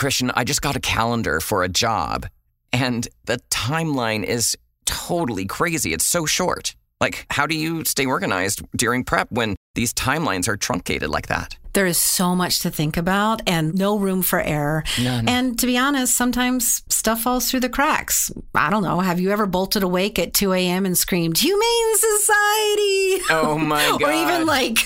Christian, I just got a calendar for a job, and the timeline is totally crazy. It's so short. Like, how do you stay organized during prep when these timelines are truncated like that? There is so much to think about and no room for error. None. And to be honest, sometimes stuff falls through the cracks. I don't know. Have you ever bolted awake at 2 a.m. and screamed, Humane Society? Oh my God. or even like,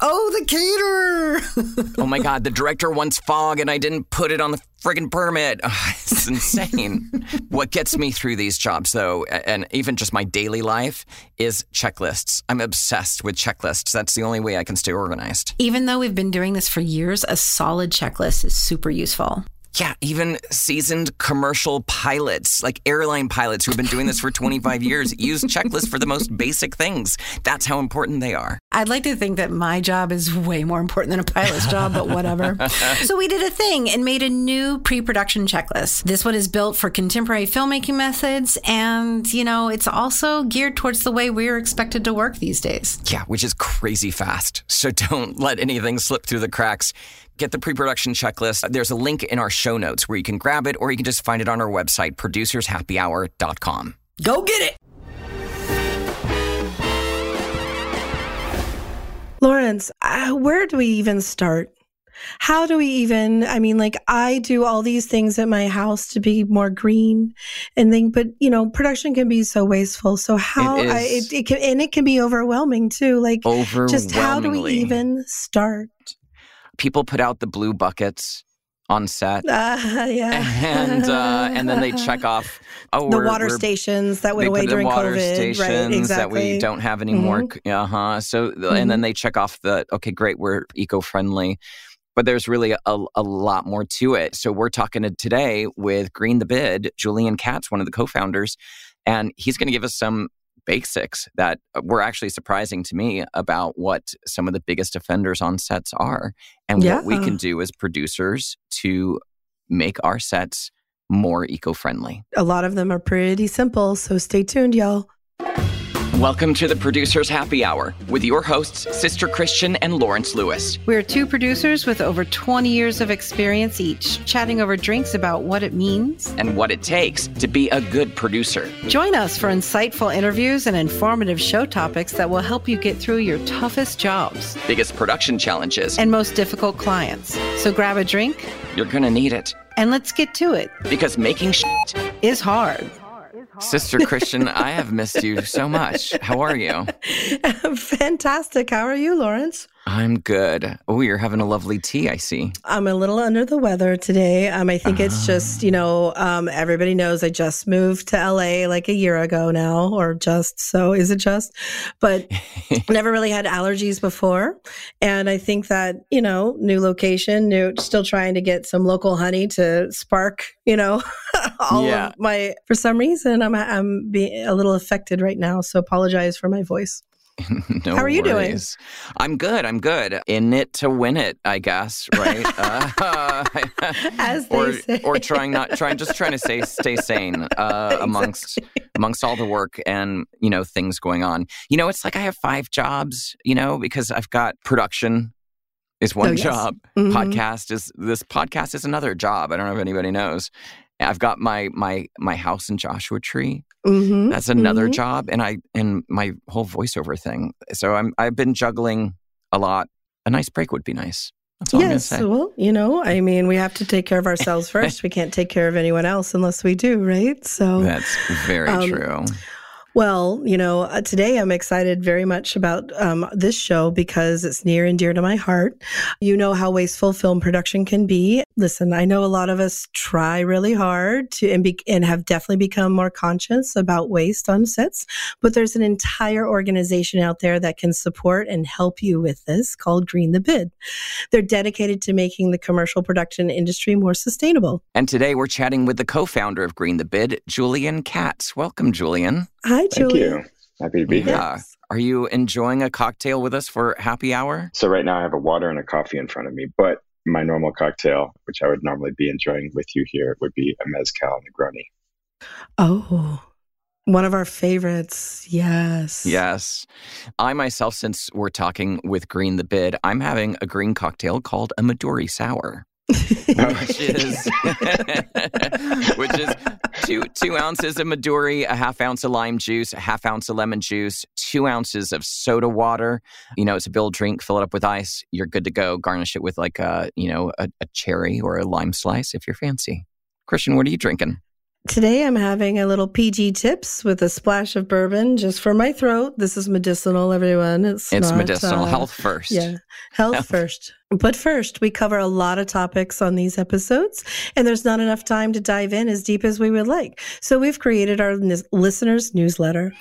oh, the caterer. oh my God, the director wants fog and I didn't put it on the friggin' permit. Oh, it's insane. what gets me through these jobs, though, and even just my daily life, is checklists. I'm obsessed with checklists. That's the only way I can stay organized. Even though we've been doing this for years, a solid checklist is super useful. Yeah, even seasoned commercial pilots, like airline pilots who've been doing this for 25 years, use checklists for the most basic things. That's how important they are. I'd like to think that my job is way more important than a pilot's job, but whatever. so we did a thing and made a new pre-production checklist. This one is built for contemporary filmmaking methods and, you know, it's also geared towards the way we're expected to work these days. Yeah, which is crazy fast. So don't let anything slip through the cracks. Get the pre production checklist. There's a link in our show notes where you can grab it, or you can just find it on our website, producershappyhour.com. Go get it! Lawrence, uh, where do we even start? How do we even? I mean, like, I do all these things at my house to be more green and think, but you know, production can be so wasteful. So, how It I, it, it can, and it can be overwhelming too. Like, just how do we even start? People put out the blue buckets on set. Uh, yeah. And uh, and then they check off oh the water stations that went away the during water COVID, stations right? Exactly. that we don't have anymore. Uh huh. So and Mm-hmm. then they check off the okay, great, we're eco friendly. But there's really a, a lot more to it. So we're talking to- today with Green the Bid, Julian Katz, one of the co-founders, and he's going to give us some basics that were actually surprising to me about what some of the biggest offenders on sets are and what we can do as producers to make our sets more eco-friendly. A lot of them are pretty simple. So stay tuned, y'all. Welcome to the Producers Happy Hour with your hosts, Sister Christian and Lawrence Lewis. We're two producers with over 20 years of experience each, chatting over drinks about what it means. And what it takes to be a good producer. Join us for insightful interviews and informative show topics that will help you get through your toughest jobs Biggest production challenges. and most difficult clients. So grab a drink You're gonna need it and let's get to it. because making shit. Is hard. Sister Christian, I have missed you so much. How are you? Fantastic. How are you, Lawrence? I'm good. Oh, you're having a lovely tea, I see. I'm a little under the weather today. Um, I think it's Ah. just, you know, um, everybody knows I just moved to LA like a year ago now, or just so is it just? But never really had allergies before. And I think that, you know, new location, new, still trying to get some local honey to spark, you know, all Yeah. of my, for some reason, I'm, I'm being a little affected right now. So apologize for my voice. no How are you doing? I'm good. I'm good. In it to win it, I guess. Right? uh, As they or say. or trying not trying just trying to stay stay sane uh, amongst amongst all the work and you know things going on. You know, it's like I have five jobs. You know, because I've got production is one Oh, yes. job. Mhm. Podcast is this podcast is another job. I don't know if anybody knows. I've got my my my house in Joshua Tree. Mhm, That's another mhm. job, and I and my whole voiceover thing. So I'm I've been juggling a lot. A nice break would be nice. That's all Yes, I'm gonna say. well, you know, I mean, we have to take care of ourselves first. we can't take care of anyone else unless we do, right? So, That's very Um, true. Well, you know, uh, today I'm excited very much about um, this show because it's near and dear to my heart. You know how wasteful film production can be. Listen, I know a lot of us try really hard to and, be, and have definitely become more conscious about waste on sets, but there's an entire organization out there that can support and help you with this called Green the Bid. They're dedicated to making the commercial production industry more sustainable. And today we're chatting with the co-founder of Green the Bid, Julian Katz. Welcome, Julian. Hi, Thank Julie. you. Happy to be here. Are you enjoying a cocktail with us for happy hour? So right now I have a water and a coffee in front of me, but my normal cocktail, which I would normally be enjoying with you here, would be a mezcal Negroni. Oh, one of our favorites. Yes. Yes. I myself, since we're talking with Green the Bid, I'm having a green cocktail called a Midori Sour. which is which is two two ounces of Midori, a half ounce of lime juice, a half ounce of lemon juice, two ounces of soda water. You know, it's a build drink. Fill it up with ice. You're good to go. Garnish it with like a you know a, a cherry or a lime slice if you're fancy. Christian, what are you drinking? Today I'm having a little PG tips with a splash of bourbon just for my throat. This is medicinal, everyone. It's, it's not, medicinal. Uh, health first. Yeah, health, health first. But first, we cover a lot of topics on these episodes, and there's not enough time to dive in as deep as we would like. So we've created our listeners' newsletter.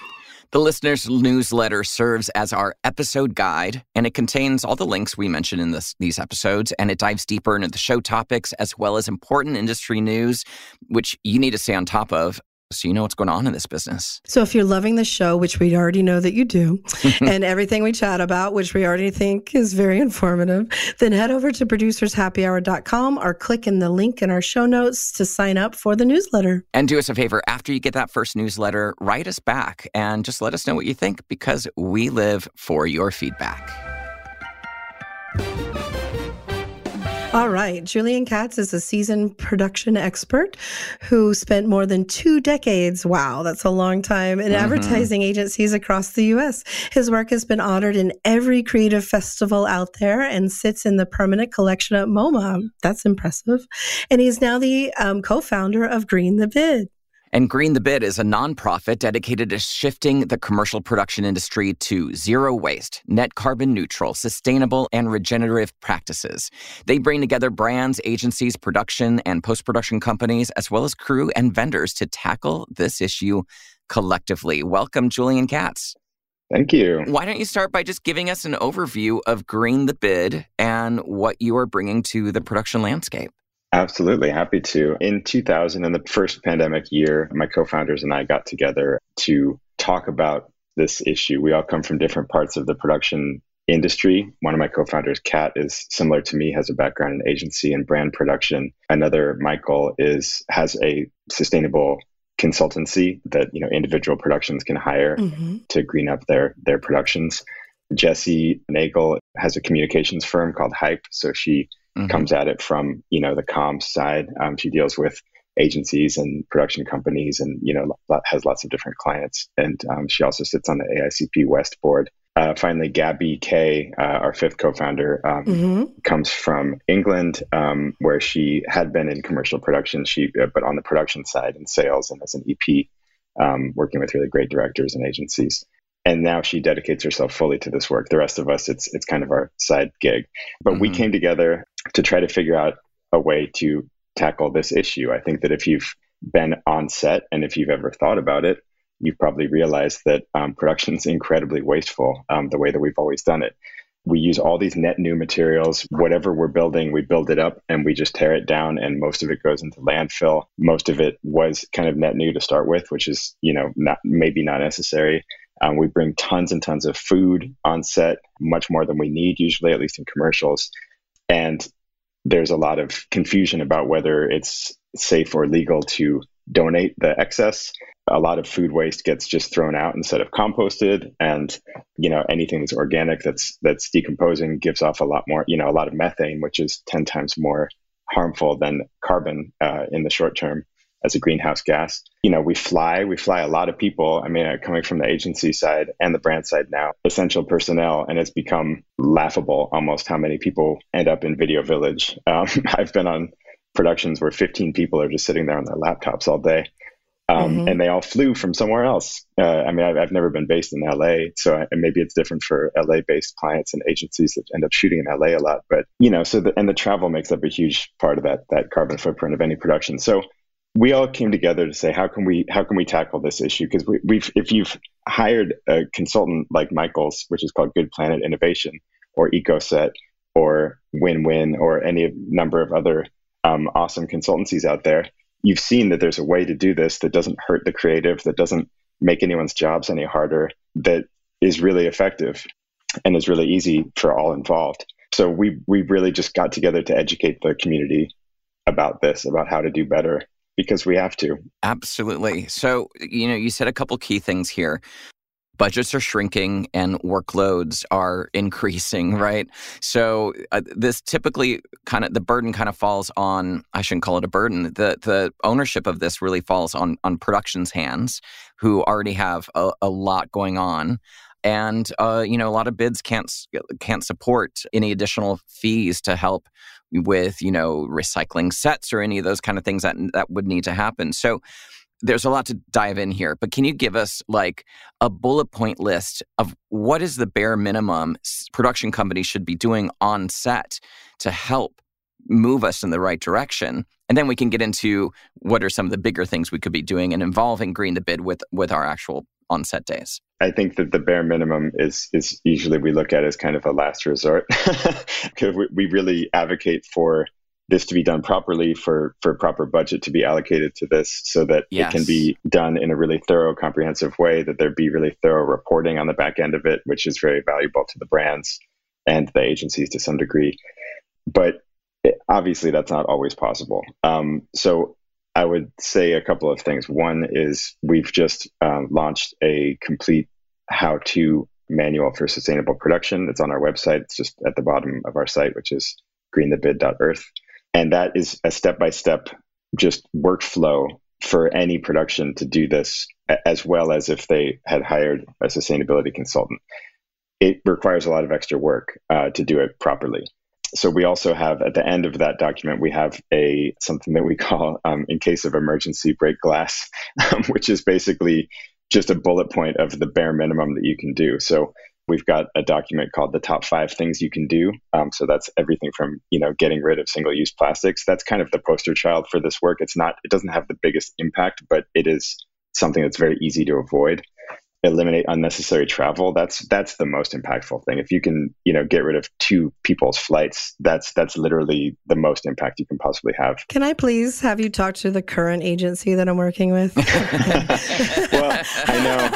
The listener's newsletter serves as our episode guide, and it contains all the links we mentioned in this, these episodes, and it dives deeper into the show topics as well as important industry news, which you need to stay on top of so you know what's going on in this business. So if you're loving the show, which we already know that you do, and everything we chat about, which we already think is very informative, then head over to producershappyhour.com or click in the link in our show notes to sign up for the newsletter. And do us a favor, after you get that first newsletter, write us back and just let us know what you think because we live for your feedback. All right. Julian Katz is a seasoned production expert who spent more than two decades. Wow, that's a long time in mm-hmm. advertising agencies across the U.S. His work has been honored in every creative festival out there and sits in the permanent collection at MoMA. That's impressive. And he's now the um, co founder of Green the Bid. And Green the Bid is a nonprofit dedicated to shifting the commercial production industry to zero waste, net carbon neutral, sustainable, and regenerative practices. They bring together brands, agencies, production, and post production companies, as well as crew and vendors to tackle this issue collectively. Welcome, Julian Katz. Thank you. Why don't you start by just giving us an overview of Green the Bid and what you are bringing to the production landscape? Absolutely, happy to. In 2000, in the first pandemic year, my co founders and I got together to talk about this issue. We all come from different parts of the production industry. One of my co-founders, Kat, is similar to me, has a background in agency and brand production. Another, Michael, is has a sustainable consultancy that you know individual productions can hire mm-hmm. to green up their their productions. Jesse Nagel has a communications firm called Hype, so she mm-hmm. comes at it from you know the comms side. Um, she deals with agencies and production companies, and you know has lots of different clients. And um, she also sits on the AICP West board. Uh, finally, Gabby Kay, uh, our fifth co-founder, um, mm-hmm. comes from England, um, where she had been in commercial production. She, uh, but on the production side in sales and as an EP, um, working with really great directors and agencies and now she dedicates herself fully to this work. The rest of us, it's it's kind of our side gig. But mm-hmm. we came together to try to figure out a way to tackle this issue. I think that if you've been on set and if you've ever thought about it, you've probably realized that um, production is incredibly wasteful. Um, the way that we've always done it. We use all these net new materials. Whatever we're building, we build it up and we just tear it down, and most of it goes into landfill. Most of it was kind of net new to start with, which is you know not maybe not necessary um, we bring tons and tons of food on set, much more than we need usually, at least in commercials. And there's a lot of confusion about whether it's safe or legal to donate the excess. A lot of food waste gets just thrown out instead of composted, and you know anything that's organic that's that's decomposing gives off a lot more, you know, a lot of methane, which is ten times more harmful than carbon uh, in the short term as a greenhouse gas. You know, we fly, we fly a lot of people. I mean, uh, coming from the agency side and the brand side now, essential personnel, and it's become laughable almost how many people end up in Video Village. Um, I've been on productions where 15 people are just sitting there on their laptops all day. Um, mm-hmm. And they all flew from somewhere else. Uh, I mean, I've, I've, never been based in LA, so I, maybe it's different for LA-based clients and agencies that end up shooting in LA a lot. But you know, so the, and the travel makes up a huge part of that that carbon footprint of any production. So we all came together to say how can we how can we tackle this issue because we, we've if you've hired a consultant like Michael's, which is called Good Planet Innovation or EcoSet or Win Win or any number of other um, awesome consultancies out there, you've seen that there's a way to do this that doesn't hurt the creative, that doesn't make anyone's jobs any harder, that is really effective and is really easy for all involved. So we we really just got together to educate the community about this, about how to do better because we have to. Absolutely. So, you know, you said a couple key things here. budgets are shrinking and workloads are increasing, right? So uh, this typically kind of the burden kind of falls on I shouldn't call it a burden. The the ownership of this really falls on on production's hands, who already have a, a lot going on. And uh, you know, a lot of bids can't can't support any additional fees to help with you know recycling sets or any of those kind of things that that would need to happen. So there's a lot to dive in here, but can you give us like a bullet point list of what is the bare minimum production companies should be doing on set to help move us in the right direction? And then we can get into what are some of the bigger things we could be doing and involving Green the Bid with with our actual on set days. I think that the bare minimum is is usually we look at as kind of a last resort because we, we really advocate for this to be done properly for for proper budget to be allocated to this so that yes. it can be done in a really thorough comprehensive way that there be really thorough reporting on the back end of it which is very valuable to the brands and the agencies to some degree but it, obviously that's not always possible um, so i would say a couple of things one is we've just um, launched a complete how to manual for sustainable production it's on our website it's just at the bottom of our site which is greenthebid.earth and that is a step by step just workflow for any production to do this as well as if they had hired a sustainability consultant. It requires a lot of extra work uh, to do it properly. So we also have at the end of that document we have a something that we call um, in case of emergency break glass, um, which is basically just a bullet point of the bare minimum that you can do. So We've got a document called the top five things you can do. Um, so that's everything from you know getting rid of single-use plastics. That's kind of the poster child for this work. It's not. It doesn't have the biggest impact, but it is something that's very easy to avoid eliminate unnecessary travel that's that's the most impactful thing. If you can you know get rid of two people's flights that's that's literally the most impact you can possibly have. Can i please have you talk to the current agency that i'm working with? Well i know.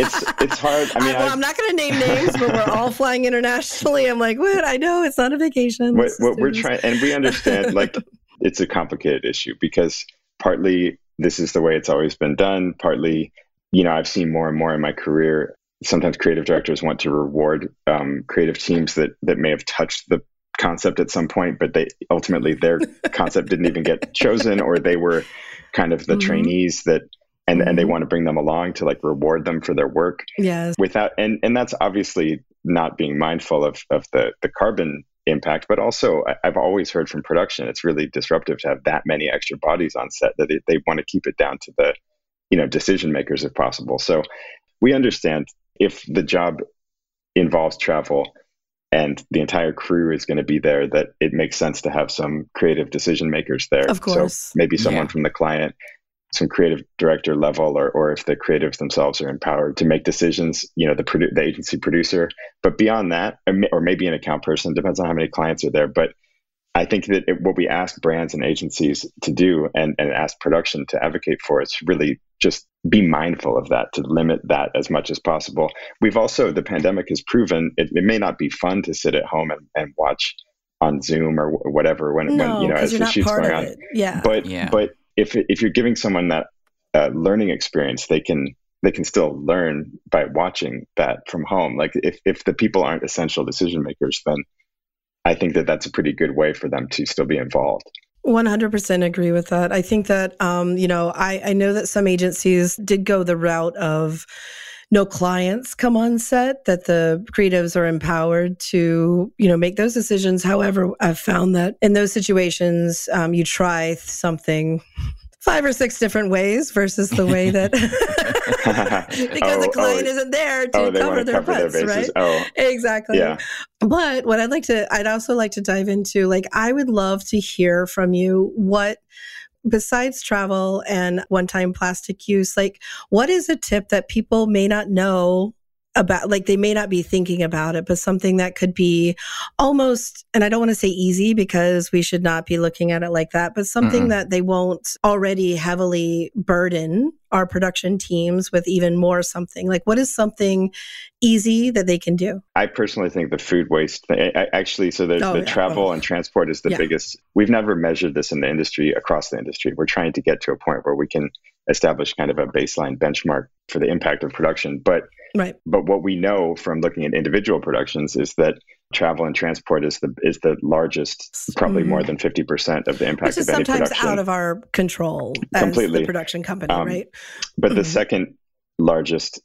It's it's hard. I mean well, i'm not going to name names but we're all flying internationally. I'm like what? I know it's not a vacation. What, what we're trying and we understand like it's a complicated issue because partly this is the way it's always been done partly you know, I've seen more and more in my career. Sometimes creative directors want to reward um, creative teams that that may have touched the concept at some point, but they ultimately their concept didn't even get chosen, or they were kind of the mm-hmm. trainees that and and they mm-hmm. want to bring them along to like reward them for their work. Yes. Without and and that's obviously not being mindful of of the the carbon impact, but also I've always heard from production it's really disruptive to have that many extra bodies on set that they, they want to keep it down to the you know decision makers if possible. So we understand if the job involves travel and the entire crew is going to be there that it makes sense to have some creative decision makers there. Of course. so maybe someone yeah. from the client some creative director level or, or if the creatives themselves are empowered to make decisions you know the, produ- the agency producer. But beyond that or maybe an account person depends on how many clients are there. But I think that it, what we ask brands and agencies to do and, and ask production to advocate for is really just be mindful of that to limit that as much as possible. We've also, the pandemic has proven it, it may not be fun to sit at home and, and watch on Zoom or whatever when, no, when you know, as the shoot's going on. Yeah. But, yeah. but if, if you're giving someone that uh, learning experience, they can, they can still learn by watching that from home. Like if, if the people aren't essential decision makers, then I think that that's a pretty good way for them to still be involved. 100% agree with that. I think that, um, you know, I, I know that some agencies did go the route of no clients come on set, that the creatives are empowered to, you know, make those decisions. However, I've found that in those situations, um, you try something five or six different ways versus the way that because oh, the client oh, isn't there to oh, cover their cover butts, their right? Oh, exactly. Yeah. But what I'd like to, I'd also like to dive into, like, I would love to hear from you what besides travel and one time plastic use, like what is a tip that people may not know about like they may not be thinking about it but something that could be almost and i don't want to say easy because we should not be looking at it like that but something mm-hmm. that they won't already heavily burden our production teams with even more something. Like what is something easy that they can do? I personally think the food waste thing, I, actually so there's oh, the yeah, travel well, and transport is the yeah. biggest we've never measured this in the industry across the industry. We're trying to get to a point where we can establish kind of a baseline benchmark for the impact of production but Right. But what we know from looking at individual productions is that travel and transport is the is the largest, probably more than fifty percent of the impact Which is of any sometimes production. out of our control as Completely. the production company, Um, right? But the Mhm. second largest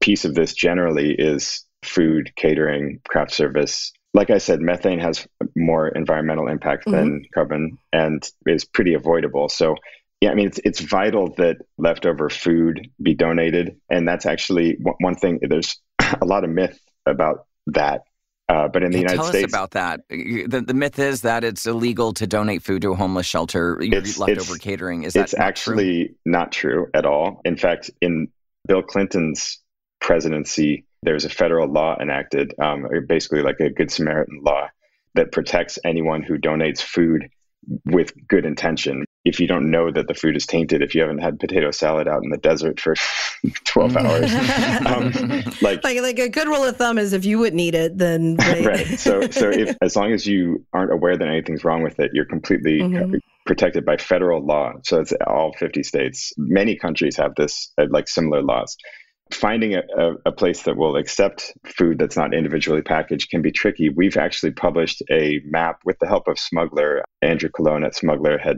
piece of this generally is food, catering, craft service. Like I said, methane has more environmental impact than carbon and is pretty avoidable. So, yeah, I mean, it's, it's vital that leftover food be donated. And that's actually one- one thing, there's a lot of myth about that. Uh, but in the United tell States, us about that. The, the myth is that it's illegal to donate food to a homeless shelter, It's- leftover it's- catering. Is that it's not true? actually not true at all. In fact, in Bill Clinton's presidency, there's a federal law enacted, um, basically like a Good Samaritan law, that protects anyone who donates food with good intention. If you don't know that the food is tainted, if you haven't had potato salad out in the desert for 12 hours, um, like Like, like a good rule of thumb is if you wouldn't eat it, then right. right. So, so if as long as you aren't aware that anything's wrong with it, you're completely Mhm. protected by federal law. So it's all 50 states. Many countries have this, uh, like similar laws. Finding a, a, a place that will accept food that's not individually packaged can be tricky. We've actually published a map with the help of Smuggler. Andrew Cologne at Smuggler had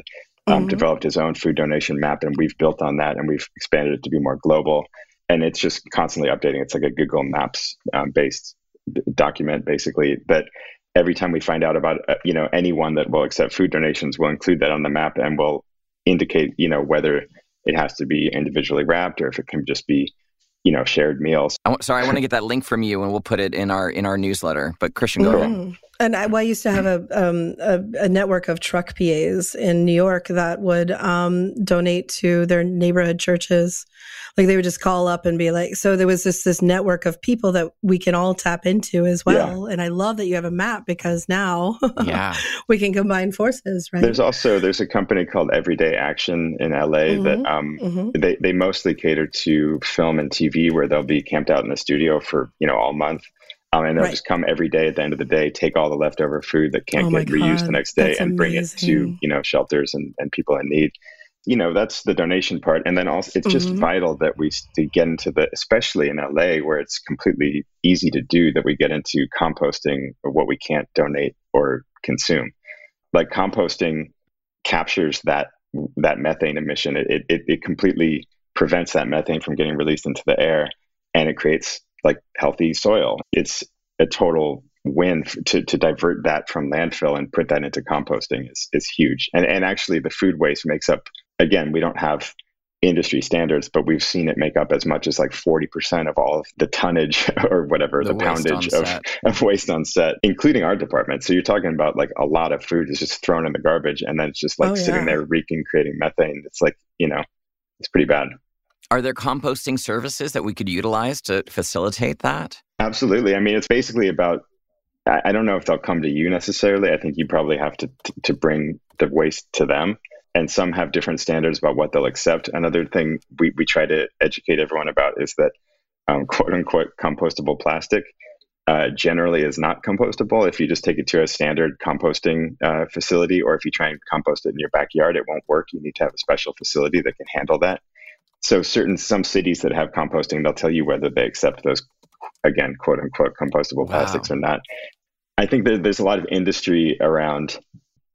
um, Mhm. developed his own food donation map, and we've built on that and we've expanded it to be more global. And it's just constantly updating. It's like a Google Maps um, based d- document, basically. But every time we find out about uh, you know anyone that will accept food donations, we'll include that on the map and we'll indicate you know whether it has to be individually wrapped or if it can just be you know shared meals. I want, sorry, I want to get that link from you, and we'll put it in our in our newsletter. But Christian, go ahead. Mhm. And I, well, I used to have a, um, a a network of truck PAs in New York that would um, donate to their neighborhood churches. Like they would just call up and be like, so there was this this network of people that we can all tap into as well. And I love that you have a map because now Yeah, we can combine forces, right? There's also there's a company called Everyday Action in LA Mhm. that um, Mhm. they they mostly cater to film and TV where they'll be camped out in the studio for you know all month. Um, and they'll Right. just come every day at the end of the day, take all the leftover food that can't Oh get reused the next day, and bring it to you know shelters and, and people in need. You know that's the donation part, and then also it's just Mhm. vital that we to get into the, especially in LA where it's completely easy to do, that we get into composting what we can't donate or consume. Like composting captures that that methane emission. It, it it completely prevents that methane from getting released into the air, and it creates like healthy soil. It's a total win to to divert that from landfill and put that into composting is is huge. And and actually, the food waste makes up. Again, we don't have industry standards, but we've seen it make up as much as like 40% of all of the tonnage or whatever, The the, poundage of, of waste on set, including our department. So you're talking about like a lot of food is just thrown in the garbage and then it's just like Oh, sitting yeah. there reeking, creating methane. It's like, you know, it's pretty bad. are there composting services that we could utilize to facilitate that? Absolutely. I mean, it's basically about. I don't know if they'll come to you necessarily. I think you probably have to to bring the waste to them, and some have different standards about what they'll accept. Another thing we we try to educate everyone about is that um, quote unquote compostable plastic uh, generally is not compostable. If you just take it to a standard composting uh, facility, or if you try and compost it in your backyard, it won't work. You need to have a special facility that can handle that. So certain some cities that have composting, they'll tell you whether they accept those again, quote unquote, compostable Wow. plastics or not. I think that there's a lot of industry around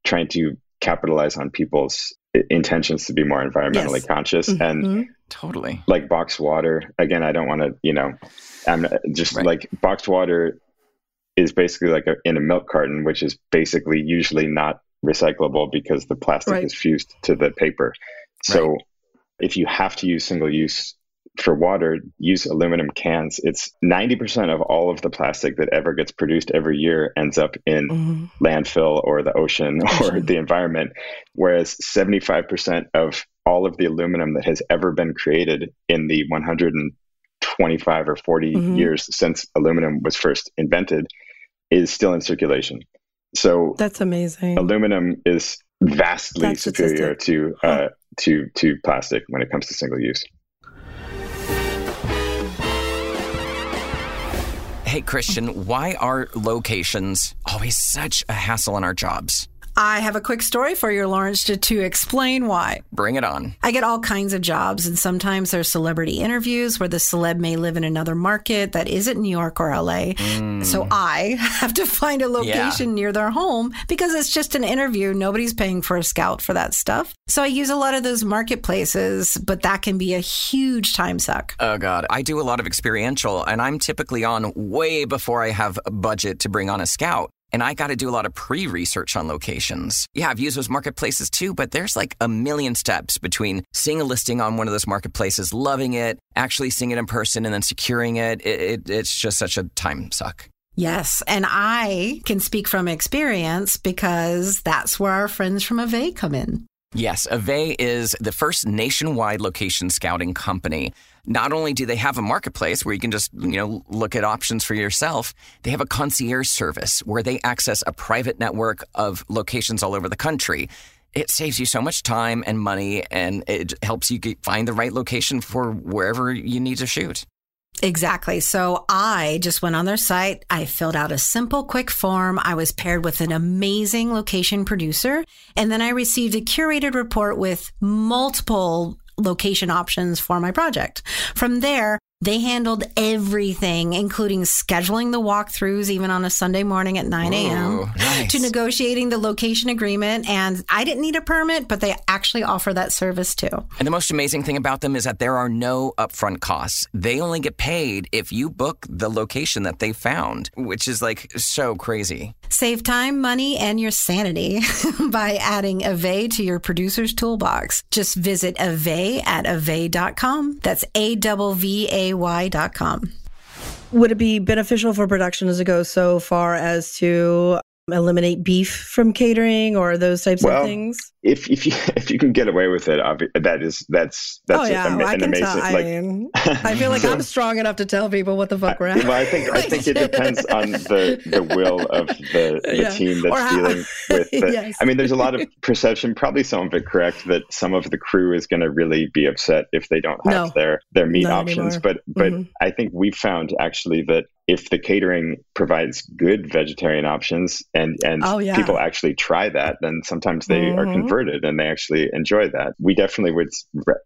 trying to capitalize on people's intentions to be more environmentally Yes. conscious and Mhm. Totally. like box water again i don't want to you know i'm just Right. like boxed water is basically like a, in a milk carton which is basically usually not recyclable because the plastic Right. is fused to the paper so if you have to use single use for water use aluminum cans it's 90% of all of the plastic that ever gets produced every year ends up in Mhm. landfill or the ocean or the environment, whereas 75% of all of the aluminum that has ever been created in the 125 or 40 Mhm. years since aluminum was first invented is still in circulation. So That's amazing. aluminum is vastly That's superior statistic. to uh, to to plastic when it comes to single use. Hey, Christian, why are locations always such a hassle in our jobs? I have a quick story for you, Lawrence, to, to explain why. Bring it on. I get all kinds of jobs, and sometimes there's celebrity interviews where the celeb may live in another market that isn't New York or LA. Mm. So I have to find a location yeah. near their home because it's just an interview. Nobody's paying for a scout for that stuff. So I use a lot of those marketplaces, but that can be a huge time suck. Oh, God. I do a lot of experiential, and I'm typically on way before I have a budget to bring on a scout. And I got to do a lot of pre research on locations. Yeah, I've used those marketplaces too, but there's like a million steps between seeing a listing on one of those marketplaces, loving it, actually seeing it in person, and then securing it. it, it it's just such a time suck. Yes. And I can speak from experience because that's where our friends from Ava come in. Yes, Ava is the first nationwide location scouting company. Not only do they have a marketplace where you can just, you know, look at options for yourself, they have a concierge service where they access a private network of locations all over the country. It saves you so much time and money and it helps you get, find the right location for wherever you need to shoot. Exactly. So I just went on their site. I filled out a simple, quick form. I was paired with an amazing location producer. And then I received a curated report with multiple location options for my project. From there, they handled everything, including scheduling the walkthroughs, even on a Sunday morning at 9 a.m., nice. to negotiating the location agreement. And I didn't need a permit, but they actually offer that service too. And the most amazing thing about them is that there are no upfront costs. They only get paid if you book the location that they found, which is like so crazy. Save time, money, and your sanity by adding Ava to your producer's toolbox. Just visit Ava at Ava.com. That's A V A Would it be beneficial for production as it goes so far as to eliminate beef from catering or those types well, of things? If if you if you can get away with it, that is that's that's oh, yeah. an, well, I amazing. Tell, I, mean, I feel like so, I'm strong enough to tell people what the fuck we're at. Well, I think I think it depends on the the will of the, the yeah. team that's how, dealing with. The, yes. I mean, there's a lot of perception. Probably some of it correct that some of the crew is going to really be upset if they don't have no, their their meat options. Anymore. But but mm-hmm. I think we found actually that if the catering provides good vegetarian options and and oh, yeah. people actually try that then sometimes they mm-hmm. are converted and they actually enjoy that we definitely would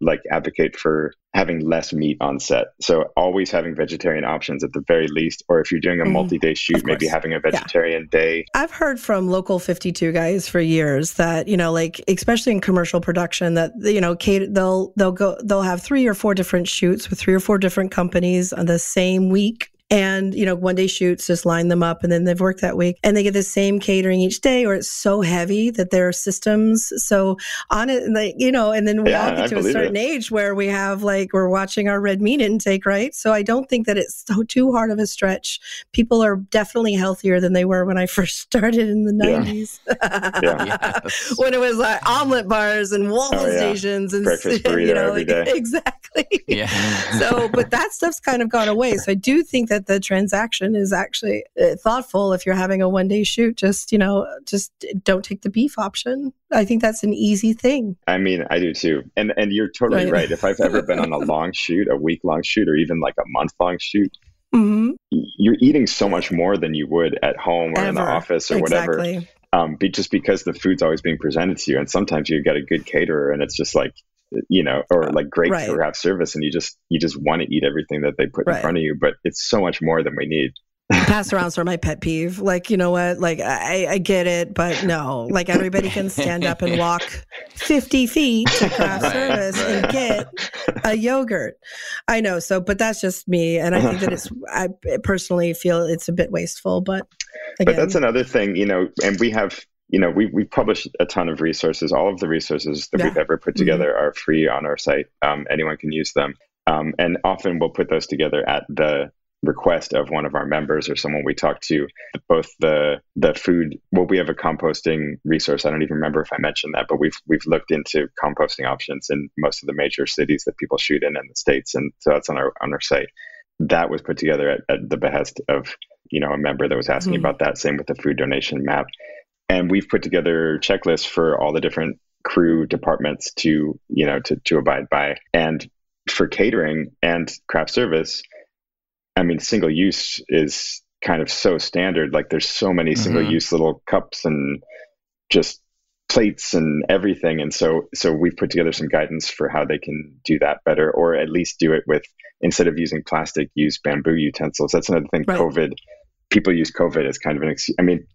like advocate for having less meat on set so always having vegetarian options at the very least or if you're doing a mm-hmm. multi-day shoot maybe having a vegetarian yeah. day i've heard from local 52 guys for years that you know like especially in commercial production that you know they'll they'll go they'll have three or four different shoots with three or four different companies on the same week and you know one day shoots just line them up and then they've worked that week and they get the same catering each day or it's so heavy that their systems so on it like you know and then we yeah, all get to a certain it. age where we have like we're watching our red meat intake right so i don't think that it's so too hard of a stretch people are definitely healthier than they were when i first started in the 90s yeah. yes. when it was like omelet bars and waffle oh, yeah. stations and breakfast burrito you know, every like, day. exactly yeah so but that stuff's kind of gone away so i do think that that the transaction is actually uh, thoughtful if you're having a one day shoot just you know just don't take the beef option i think that's an easy thing i mean i do too and and you're totally right, right. if i've ever been on a long shoot a week long shoot or even like a month long shoot mm-hmm. you're eating so much more than you would at home or Ever. in the office or exactly. whatever um, be, just because the food's always being presented to you and sometimes you get a good caterer and it's just like you know, or uh, like great right. craft service, and you just you just want to eat everything that they put right. in front of you, but it's so much more than we need. Pass around are my pet peeve. Like, you know what? Like, I, I get it, but no. Like, everybody can stand up and walk 50 feet to craft right, service and get a yogurt. I know. So, but that's just me. And I think that it's, I personally feel it's a bit wasteful, but again. But that's another thing, you know, and we have you know, we we publish a ton of resources. All of the resources that yeah. we've ever put mm-hmm. together mm-hmm. are free on our site. Um, anyone can use them, um, and often we'll put those together at the request of one of our members or someone we talk to. Both the the food. Well, we have a composting resource. I don't even remember if I mentioned that, but we've we've looked into composting options in most of the major cities that people shoot in in the states, and so that's on our on our site. That was put together at, at the behest of you know a member that was asking mm-hmm. about that. Same with the food donation map and we've put together checklists for all the different crew departments to you know to to abide by and for catering and craft service i mean single use is kind of so standard like there's so many mm-hmm. single use little cups and just plates and everything. And so, so we've put together some guidance for how they can do that better, or at least do it with instead of using plastic, use bamboo utensils. That's another thing. Right. COVID, people use COVID as kind of an. Ex- I mean,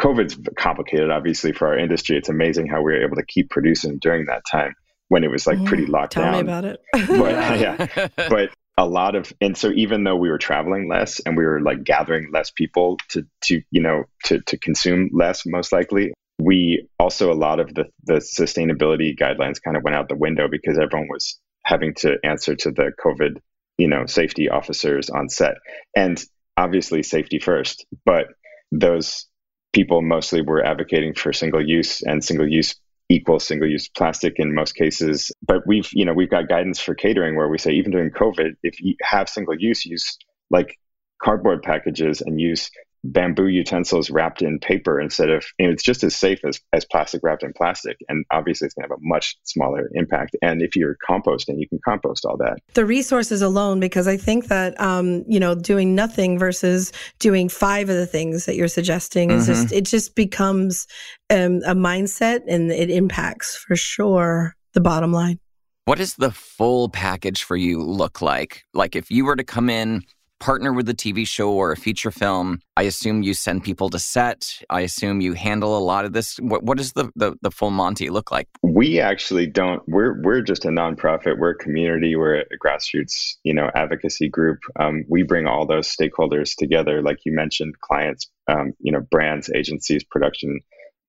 COVID's complicated, obviously, for our industry. It's amazing how we were able to keep producing during that time when it was like pretty locked Tell down. Tell me about it. but, yeah, but a lot of and so even though we were traveling less and we were like gathering less people to to you know to to consume less most likely we also a lot of the the sustainability guidelines kind of went out the window because everyone was having to answer to the covid you know safety officers on set and obviously safety first but those people mostly were advocating for single use and single use equals single use plastic in most cases. But we've you know we've got guidance for catering where we say even during covid if you have single use use like cardboard packages and use bamboo utensils wrapped in paper instead of and it's just as safe as, as plastic wrapped in plastic and obviously it's going to have a much smaller impact. And if you're composting you can compost all that. The resources alone because i think that um, you know doing nothing versus doing five of the things that you're suggesting is mm-hmm. just it just becomes um, a mindset and it impacts for sure the bottom line. What does the full package for you look like? Like if you were to come in partner with a TV show or a feature film, I assume you send people to set. I assume you handle a lot of this. What, what does the, the, the full Monty look like? We actually don't. We're we're just a nonprofit. We're a community. We're a grassroots, you know, advocacy group. Um, we bring all those stakeholders together, like you mentioned, clients, um, you know, brands, agencies, production,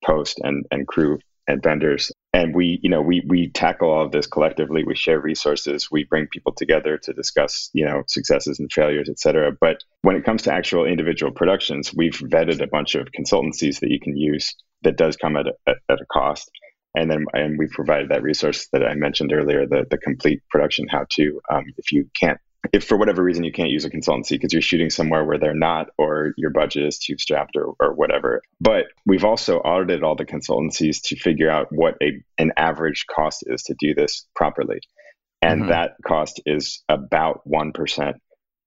post, and and crew and vendors and we you know we we tackle all of this collectively. We share resources. We bring people together to discuss you know successes and failures et cetera. But when it comes to actual individual productions we've vetted a bunch of consultancies that you can use that does come at a, at a cost. And then and we've provided that resource that i mentioned earlier the the complete production how to um, if you can't if for whatever reason you can't use a consultancy because you're shooting somewhere where they're not or your budget is too strapped or, or whatever. But we've also audited all the consultancies to figure out what a an average cost is to do this properly. And mm-hmm. that cost is about 1%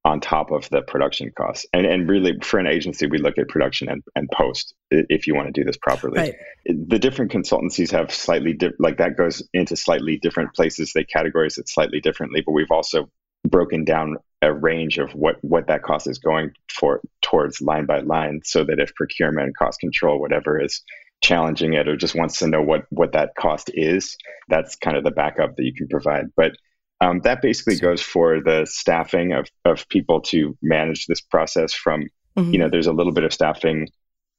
on top of the production costs and and really for an agency we look at production and, and post if you want to do this properly. Right. the different consultancies have slightly di- like that goes into slightly different places. They categorize it slightly differently but we've also broken down a range of what what that cost is going for towards line by line so that if procurement cost control whatever is challenging it or just wants to know what what that cost is that's kind of the backup that you can provide but um, that basically goes for the staffing of, of people to manage this process from mm-hmm. you know there's a little bit of staffing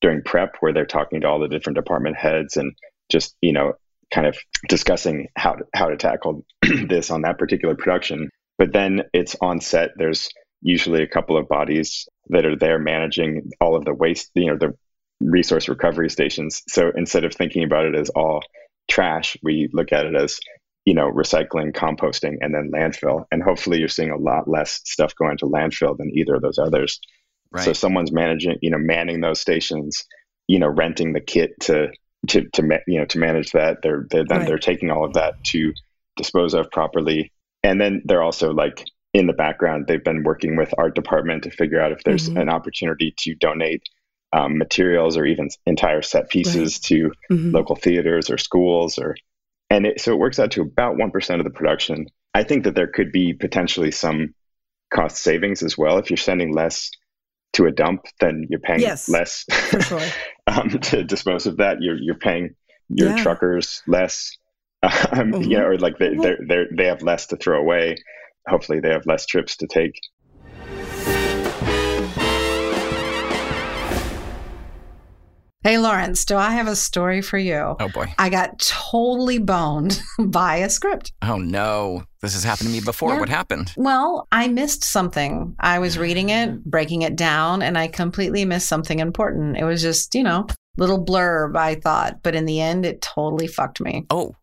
during prep where they're talking to all the different department heads and just you know kind of discussing how to, how to tackle this on that particular production but then it's on set. There's usually a couple of bodies that are there managing all of the waste, you know, the resource recovery stations. So instead of thinking about it as all trash, we look at it as, you know, recycling, composting, and then landfill. And hopefully you're seeing a lot less stuff going to landfill than either of those others. Right. So someone's managing, you know, manning those stations, you know, renting the kit to to to you know to manage that. They're, they're then right. they're taking all of that to dispose of properly and then they're also like in the background they've been working with art department to figure out if there's mm-hmm. an opportunity to donate um, materials or even entire set pieces right. to mm-hmm. local theaters or schools or and it, so it works out to about 1% of the production i think that there could be potentially some cost savings as well if you're sending less to a dump then you're paying yes, less sure. um, to dispose of that you're, you're paying your yeah. truckers less um, mm-hmm. you know, or like they they they have less to throw away. Hopefully, they have less trips to take. Hey, Lawrence, do I have a story for you? Oh, boy. I got totally boned by a script. Oh, no. This has happened to me before. Yeah. What happened? Well, I missed something. I was reading it, breaking it down, and I completely missed something important. It was just, you know, little blurb, I thought. But in the end, it totally fucked me. Oh,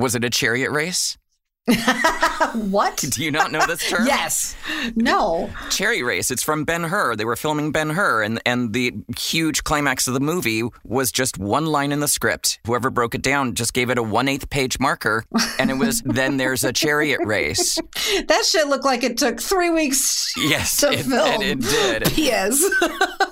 was it a chariot race? what? Do you not know this term? yes. No. Chariot Race. It's from Ben Hur. They were filming Ben Hur, and, and the huge climax of the movie was just one line in the script. Whoever broke it down just gave it a one eighth page marker, and it was then there's a chariot race. That shit looked like it took three weeks Yes, to it, film. and it did. Yes.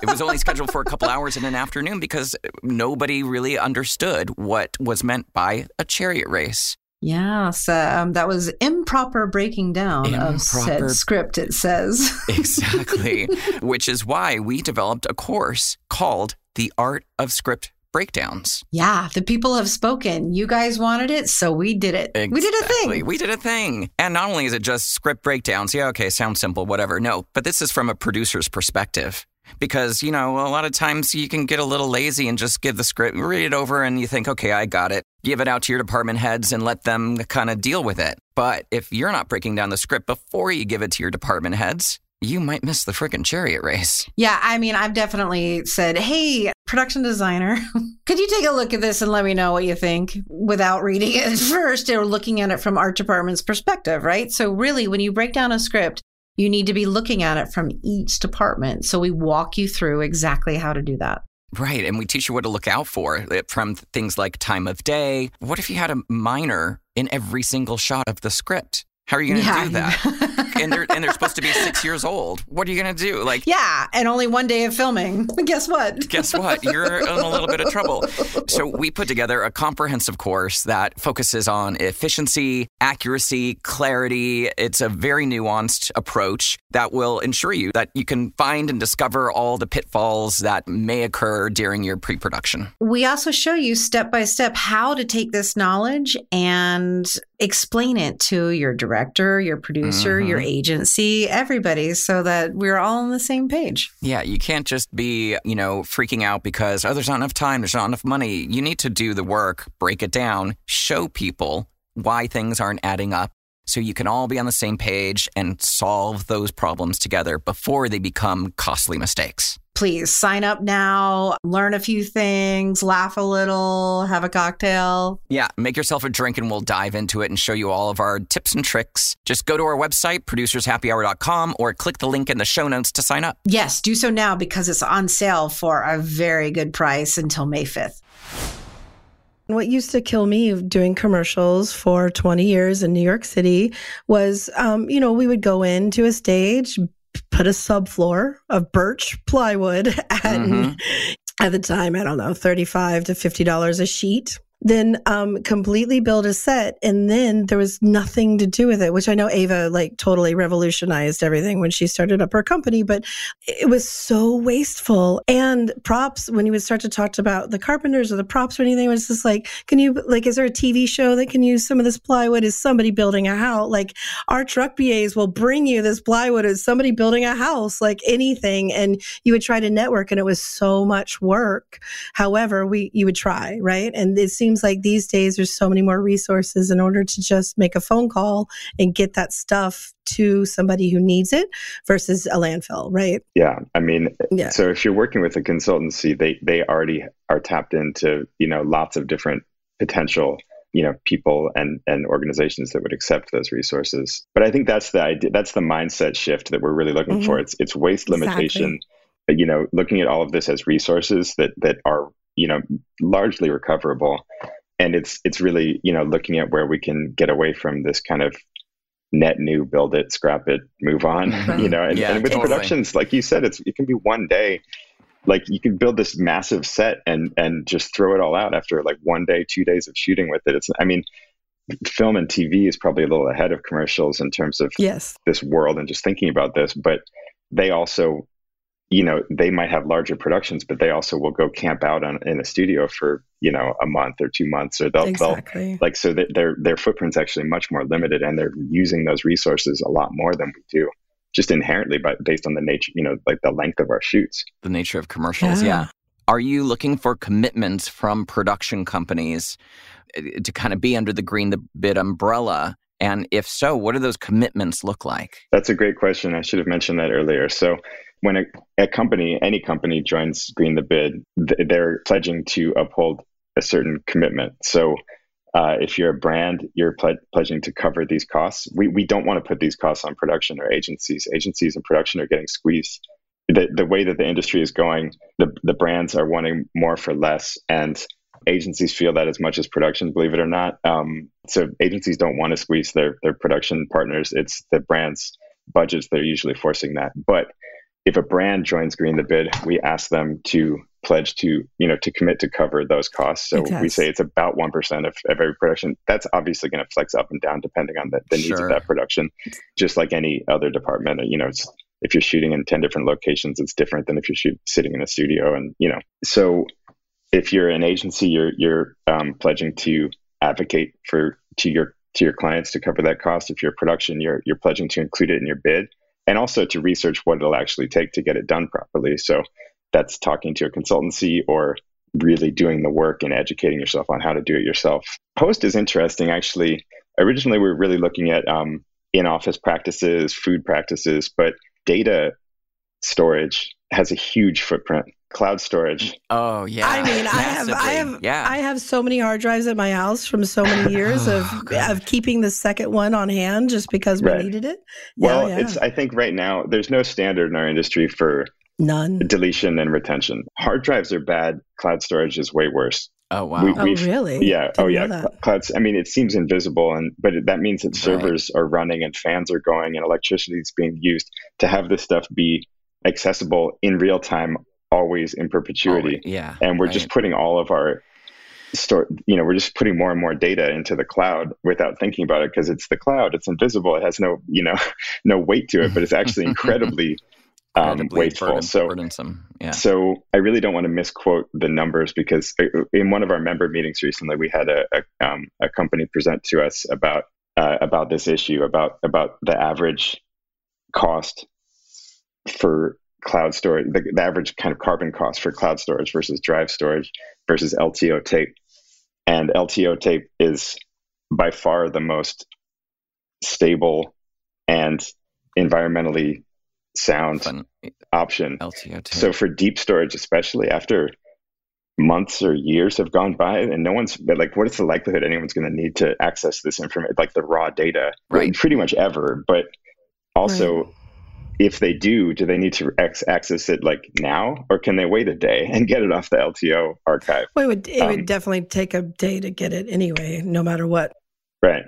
It was only scheduled for a couple hours in an afternoon because nobody really understood what was meant by a chariot race. Yes, um, that was improper breaking down of said script, it says. Exactly. Which is why we developed a course called The Art of Script Breakdowns. yeah, the people have spoken. You guys wanted it, so we did it. We did a thing. We did a thing. And not only is it just script breakdowns, yeah, okay, sounds simple, whatever. No, but this is from a producer's perspective. Because, you know, a lot of times you can get a little lazy and just give the script, read it over, and you think, okay, I got it. Give it out to your department heads and let them kind of deal with it. But if you're not breaking down the script before you give it to your department heads, you might miss the freaking chariot race. Yeah, I mean, I've definitely said, hey, production designer, could you take a look at this and let me know what you think without reading it first or looking at it from art department's perspective, right? So, really, when you break down a script, you need to be looking at it from each department. So, we walk you through exactly how to do that. Right. And we teach you what to look out for uh, from things like time of day. What if you had a minor in every single shot of the script? How are you going to Yeah. do that? and they're and they're supposed to be six years old. What are you going to do? Like, yeah, and only one day of filming. Guess what? guess what? You're in a little bit of trouble. So we put together a comprehensive course that focuses on efficiency, accuracy, clarity. It's a very nuanced approach that will ensure you that you can find and discover all the pitfalls that may occur during your pre-production. We also show you step by step how to take this knowledge and explain it to your director, your producer, your mm-hmm. Agency, everybody, so that we're all on the same page. Yeah, you can't just be, you know, freaking out because, oh, there's not enough time, there's not enough money. You need to do the work, break it down, show people why things aren't adding up so you can all be on the same page and solve those problems together before they become costly mistakes. Please sign up now, learn a few things, laugh a little, have a cocktail. Yeah, make yourself a drink and we'll dive into it and show you all of our tips and tricks. Just go to our website, producershappyhour.com, or click the link in the show notes to sign up. Yes, do so now because it's on sale for a very good price until May 5th. What used to kill me doing commercials for 20 years in New York City was, um, you know, we would go into a stage, put a subfloor of birch plywood at, Mhm. at the time, I don't know, 35 to $50 a sheet. Then um, completely build a set, and then there was nothing to do with it. Which I know Ava like totally revolutionized everything when she started up her company, but it was so wasteful. And props, when you would start to talk about the carpenters or the props or anything, it was just like, can you, like, is there a TV show that can use some of this plywood? Is somebody building a house? Like, our truck BAs will bring you this plywood. Is somebody building a house? Like anything. And you would try to network, and it was so much work. However, we, you would try, right? And it seems like these days there's so many more resources in order to just make a phone call and get that stuff to somebody who needs it versus a landfill, right? Yeah, I mean, Yeah. so if you're working with a consultancy, they they already are tapped into you know lots of different potential you know people and and organizations that would accept those resources. But I think that's the idea. That's the mindset shift that we're really looking for. Mm-hmm. It's it's waste limitation. But, you know, looking at all of this as resources that that are you know largely recoverable, and it's it's really you know looking at where we can get away from this kind of net new, build it, scrap it, move on. You know, and, Yeah, and with totally. productions, like you said, it's it can be one day. Like you can build this massive set and and just throw it all out after like one day, two days of shooting with it. It's I mean, film and TV is probably a little ahead of commercials in terms of Yes. this world and just thinking about this, but they also, you know, they might have larger productions, but they also will go camp out on, in a studio for you know a month or two months, or they'll, they'll like so that their their footprint's actually much more limited, and they're using those resources a lot more than we do, just inherently, but based on the nature, you know, like the length of our shoots. the nature of commercials. Yeah. Yeah. Are you looking for commitments from production companies uh, to kind of be under the Green the Bid umbrella? And if so, what do those commitments look like? That's a great question. I should have mentioned that earlier. So, when a, a company, any company joins Green the Bid, th- they're pledging to uphold a certain commitment. So, Uh, if you're a brand, you're pledging to cover these costs. We, we don't want to put these costs on production or agencies. Agencies and production are getting squeezed. The, the way that the industry is going, the, the brands are wanting more for less. And agencies feel that as much as production, believe it or not. Um, so agencies don't want to squeeze their, their production partners. It's the brands' budgets that are usually forcing that. But if a brand joins Green the Bid, we ask them to pledge to, you know, to commit to cover those costs. So we say it's about 1% of, of every production. That's obviously going to flex up and down depending on the, the needs sure. of that production, just like any other department. You know, if you're shooting in 10 different locations, it's different than if you're shoot, sitting in a studio. And, you know, so if you're an agency, you're, you're um, pledging to advocate for, to your, to your clients to cover that cost. If you're a production, you're, you're pledging to include it in your bid and also to research what it'll actually take to get it done properly. So that's talking to a consultancy or really doing the work and educating yourself on how to do it yourself. Post is interesting, actually. Originally, we were really looking at um, in office practices, food practices, but data storage has a huge footprint. Cloud storage. Oh yeah. I mean, I have, I have, yeah. I have so many hard drives at my house from so many years oh, of of keeping the second one on hand just because we right. needed it. well, yeah. it's. I think right now there's no standard in our industry for none deletion and retention. Hard drives are bad. Cloud storage is way worse. Oh wow! We, oh really? Yeah. Didn't oh yeah. Clouds. I mean, it seems invisible, and but that means that servers right. are running and fans are going and electricity is being used to have this stuff be accessible in real time always in perpetuity. Always, yeah. And we're right. just putting all of our store, you know, we're just putting more and more data into the cloud without thinking about it because it's the cloud. It's invisible. It has no, you know, no weight to it, but it's actually incredibly um, wasteful. Burden, so burdensome. Yeah. So I really don't want to misquote the numbers because uh, in one of our member meetings recently, we had a a, um, a company present to us about uh, about this issue about about the average cost for cloud storage, the, the, average kind of carbon cost for cloud storage versus drive storage versus LTO tape. And LTO tape is by far the most stable and environmentally sound Fun. option. LTO tape. So for deep storage, especially after months or years have gone by and no one's like what is the likelihood anyone's going to need to access this information like the raw data right pretty much ever but also right if they do, do they need to ex- access it like now, or can they wait a day and get it off the LTO archive? Well, it would it um, would definitely take a day to get it anyway, no matter what. Right.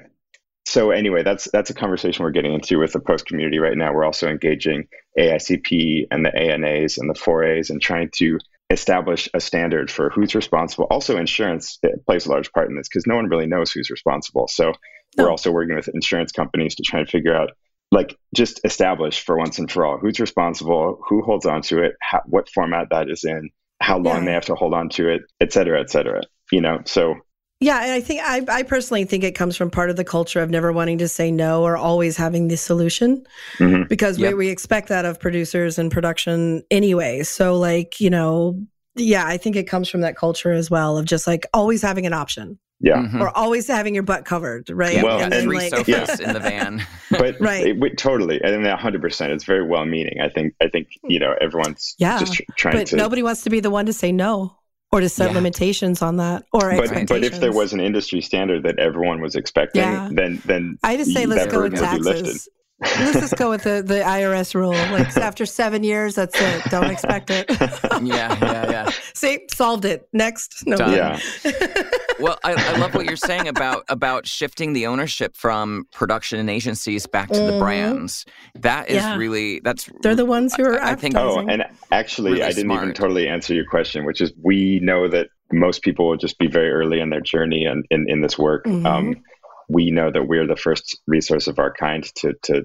So anyway, that's that's a conversation we're getting into with the post community right now. We're also engaging AICP and the ANAs and the 4As and trying to establish a standard for who's responsible. Also, insurance plays a large part in this because no one really knows who's responsible. So no. we're also working with insurance companies to try and figure out like just establish for once and for all who's responsible, who holds on to it, how, what format that is in, how long yeah. they have to hold on to it, et cetera, et cetera. You know, so yeah, and I think I, I personally think it comes from part of the culture of never wanting to say no or always having the solution mm-hmm. because yep. we, we expect that of producers and production anyway. So, like, you know, yeah, I think it comes from that culture as well of just like always having an option. Yeah. Mm-hmm. Or always having your butt covered, right? Yeah, well, and, and three like, sofas yeah. in the van. but right. It, totally. And 100%. It's very well meaning. I think, I think, you know, everyone's yeah, just tr- trying to. but to. nobody wants to be the one to say no or to set yeah. limitations on that or but, but if there was an industry standard that everyone was expecting, yeah. then, then I just say let's go with taxes. Let's just go with the, the IRS rule. Like after seven years, that's it. Don't expect it. yeah, yeah, yeah. See, solved it. Next. No. Done. Yeah. well, I, I, love what you're saying about about shifting the ownership from production and agencies back to mm-hmm. the brands. That is yeah. really that's they're the ones who are. I, I think. Oh, and actually, really I didn't smart. even totally answer your question, which is we know that most people will just be very early in their journey and in, in this work. Mm-hmm. Um, we know that we're the first resource of our kind to to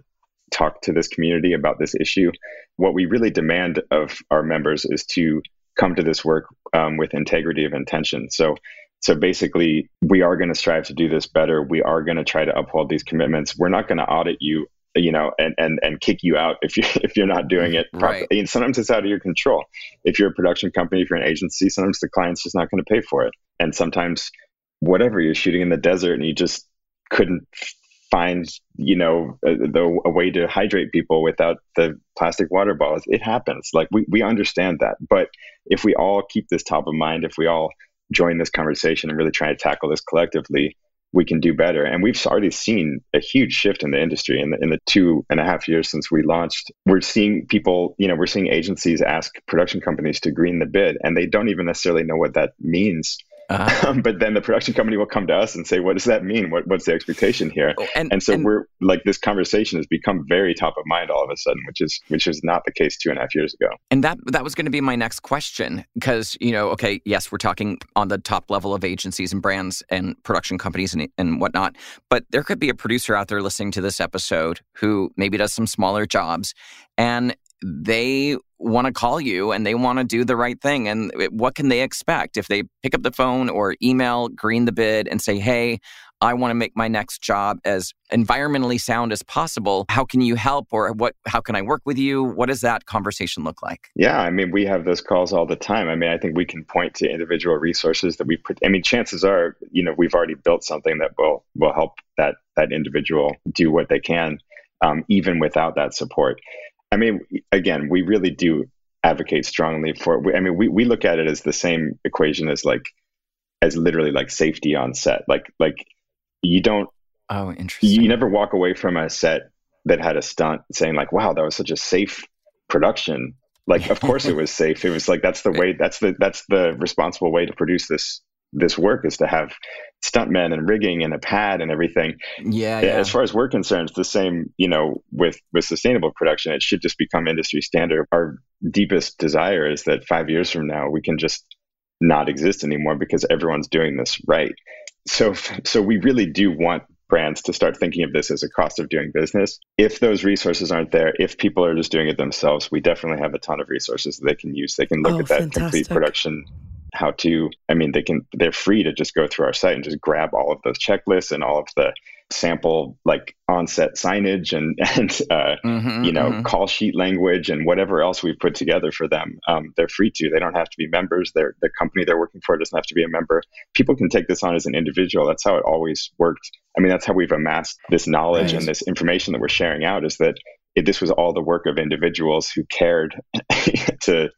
talk to this community about this issue. What we really demand of our members is to come to this work um, with integrity of intention. So so basically, we are going to strive to do this better. We are going to try to uphold these commitments. We're not going to audit you, you know, and and and kick you out if you if you're not doing it properly. Right. And sometimes it's out of your control. If you're a production company, if you're an agency, sometimes the client's just not going to pay for it. And sometimes, whatever you're shooting in the desert, and you just couldn't find you know a, the, a way to hydrate people without the plastic water bottles it happens like we, we understand that but if we all keep this top of mind if we all join this conversation and really try to tackle this collectively we can do better. And we've already seen a huge shift in the industry in the, in the two and a half years since we launched. We're seeing people, you know, we're seeing agencies ask production companies to green the bid, and they don't even necessarily know what that means. Uh-huh. Um, but then the production company will come to us and say, "What does that mean? What, what's the expectation here?" Oh, and, and so and, we're like, this conversation has become very top of mind all of a sudden, which is which is not the case two and a half years ago. And that that was going to be my next question because you know, okay, yes, we're talking on the top level of agencies and brands and production companies and and whatnot, but there could be a producer out there listening to this episode who maybe does some smaller jobs and they want to call you and they want to do the right thing. And what can they expect if they pick up the phone or email Green the Bid and say, hey, I want to make my next job as environmentally sound as possible. How can you help or what how can I work with you? What does that conversation look like? Yeah, I mean, we have those calls all the time. I mean, I think we can point to individual resources that we put I mean, chances are, you know, we've already built something that will will help that that individual do what they can um, even without that support. I mean, again, we really do advocate strongly for. I mean, we we look at it as the same equation as like as literally like safety on set. Like like you don't. Oh, interesting. You never walk away from a set that had a stunt saying like, "Wow, that was such a safe production." Like, of course it was safe. It was like that's the way. That's the that's the responsible way to produce this this work is to have stuntmen and rigging and a pad and everything. Yeah, yeah. As far as we're concerned, it's the same, you know, with with sustainable production. It should just become industry standard. Our deepest desire is that five years from now we can just not exist anymore because everyone's doing this right. So so we really do want brands to start thinking of this as a cost of doing business. If those resources aren't there, if people are just doing it themselves, we definitely have a ton of resources that they can use. They can look oh, at that fantastic. complete production how to i mean they can they're free to just go through our site and just grab all of those checklists and all of the sample like onset signage and and uh, mm-hmm, you know mm-hmm. call sheet language and whatever else we've put together for them um, they're free to they don't have to be members they're, the company they're working for doesn't have to be a member people can take this on as an individual that's how it always worked i mean that's how we've amassed this knowledge right. and this information that we're sharing out is that it, this was all the work of individuals who cared to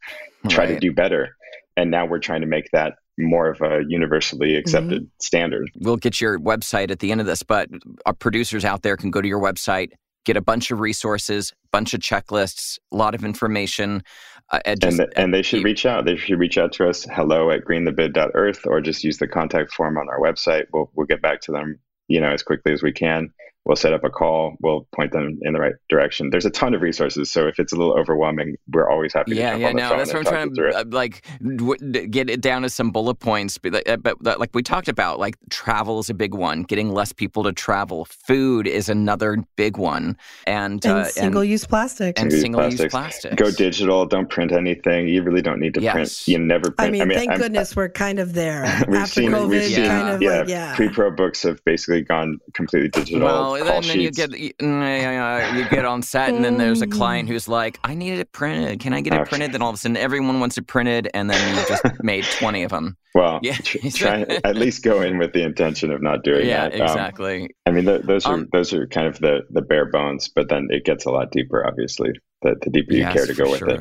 try right. to do better and now we're trying to make that more of a universally accepted mm-hmm. standard. We'll get your website at the end of this, but our producers out there can go to your website, get a bunch of resources, bunch of checklists, a lot of information. Uh, and, just, and, the, and, they should reach out. They should reach out to us, hello at greenthebid.earth, or just use the contact form on our website. We'll, we'll get back to them, you know, as quickly as we can we'll set up a call we'll point them in the right direction. There's a ton of resources so if it's a little overwhelming we're always happy yeah to yeah no that's what i'm trying to uh, like w- get it down to some bullet points but, uh, but, but like we talked about like travel is a big one. Getting less people to travel food is another big one and, and uh, single-use plastic and single-use plastic go digital don't print anything. You really don't need to yes. print you never print. i mean, I mean thank I'm, goodness I, we're kind of there. We've after seen, covid we've seen, kind of yeah, like, yeah. pre-pro books have basically gone completely digital. Well, and then you get you, you get on set, and then there's a client who's like, "I need it printed. Can I get it printed?" Then all of a sudden, everyone wants it printed, and then you just made twenty of them. Well, yeah. try at least go in with the intention of not doing yeah, that. Yeah, um, exactly. Um, I mean, th- those are um, those are kind of the the bare bones, but then it gets a lot deeper. Obviously, the, the deeper you yes, care to go with sure. it.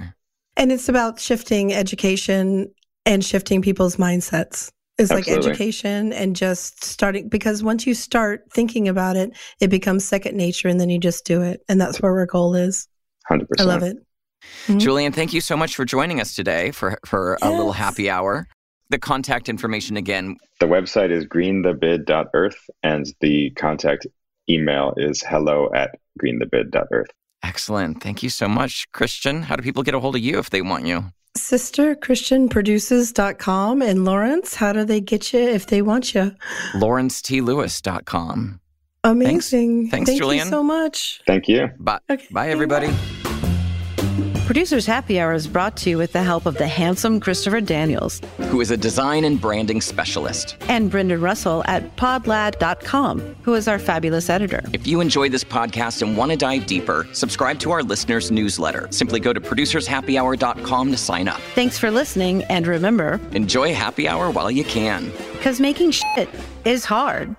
And it's about shifting education and shifting people's mindsets is like education and just starting because once you start thinking about it, it becomes second nature and then you just do it. And that's where our goal is. 100%. I love it. Mm-hmm. Julian, thank you so much for joining us today for, for yes. a little happy hour. The contact information again. The website is greenthebid.earth and the contact email is hello at greenthebid.earth. Excellent. Thank you so much. Christian, how do people get a hold of you if they want you? sisterchristianproduces.com. And Lawrence, how do they get you if they want you? LawrenceTLewis.com. Amazing. Thanks, Thanks Thank Julian. you so much. Thank you. Bye. Okay. Bye, everybody. Producers Happy Hour is brought to you with the help of the handsome Christopher Daniels, who is a design and branding specialist, and Brendan Russell at podlad.com, who is our fabulous editor. If you enjoyed this podcast and want to dive deeper, subscribe to our listeners' newsletter. Simply go to producershappyhour.com to sign up. Thanks for listening, and remember enjoy happy hour while you can. Because making shit is hard.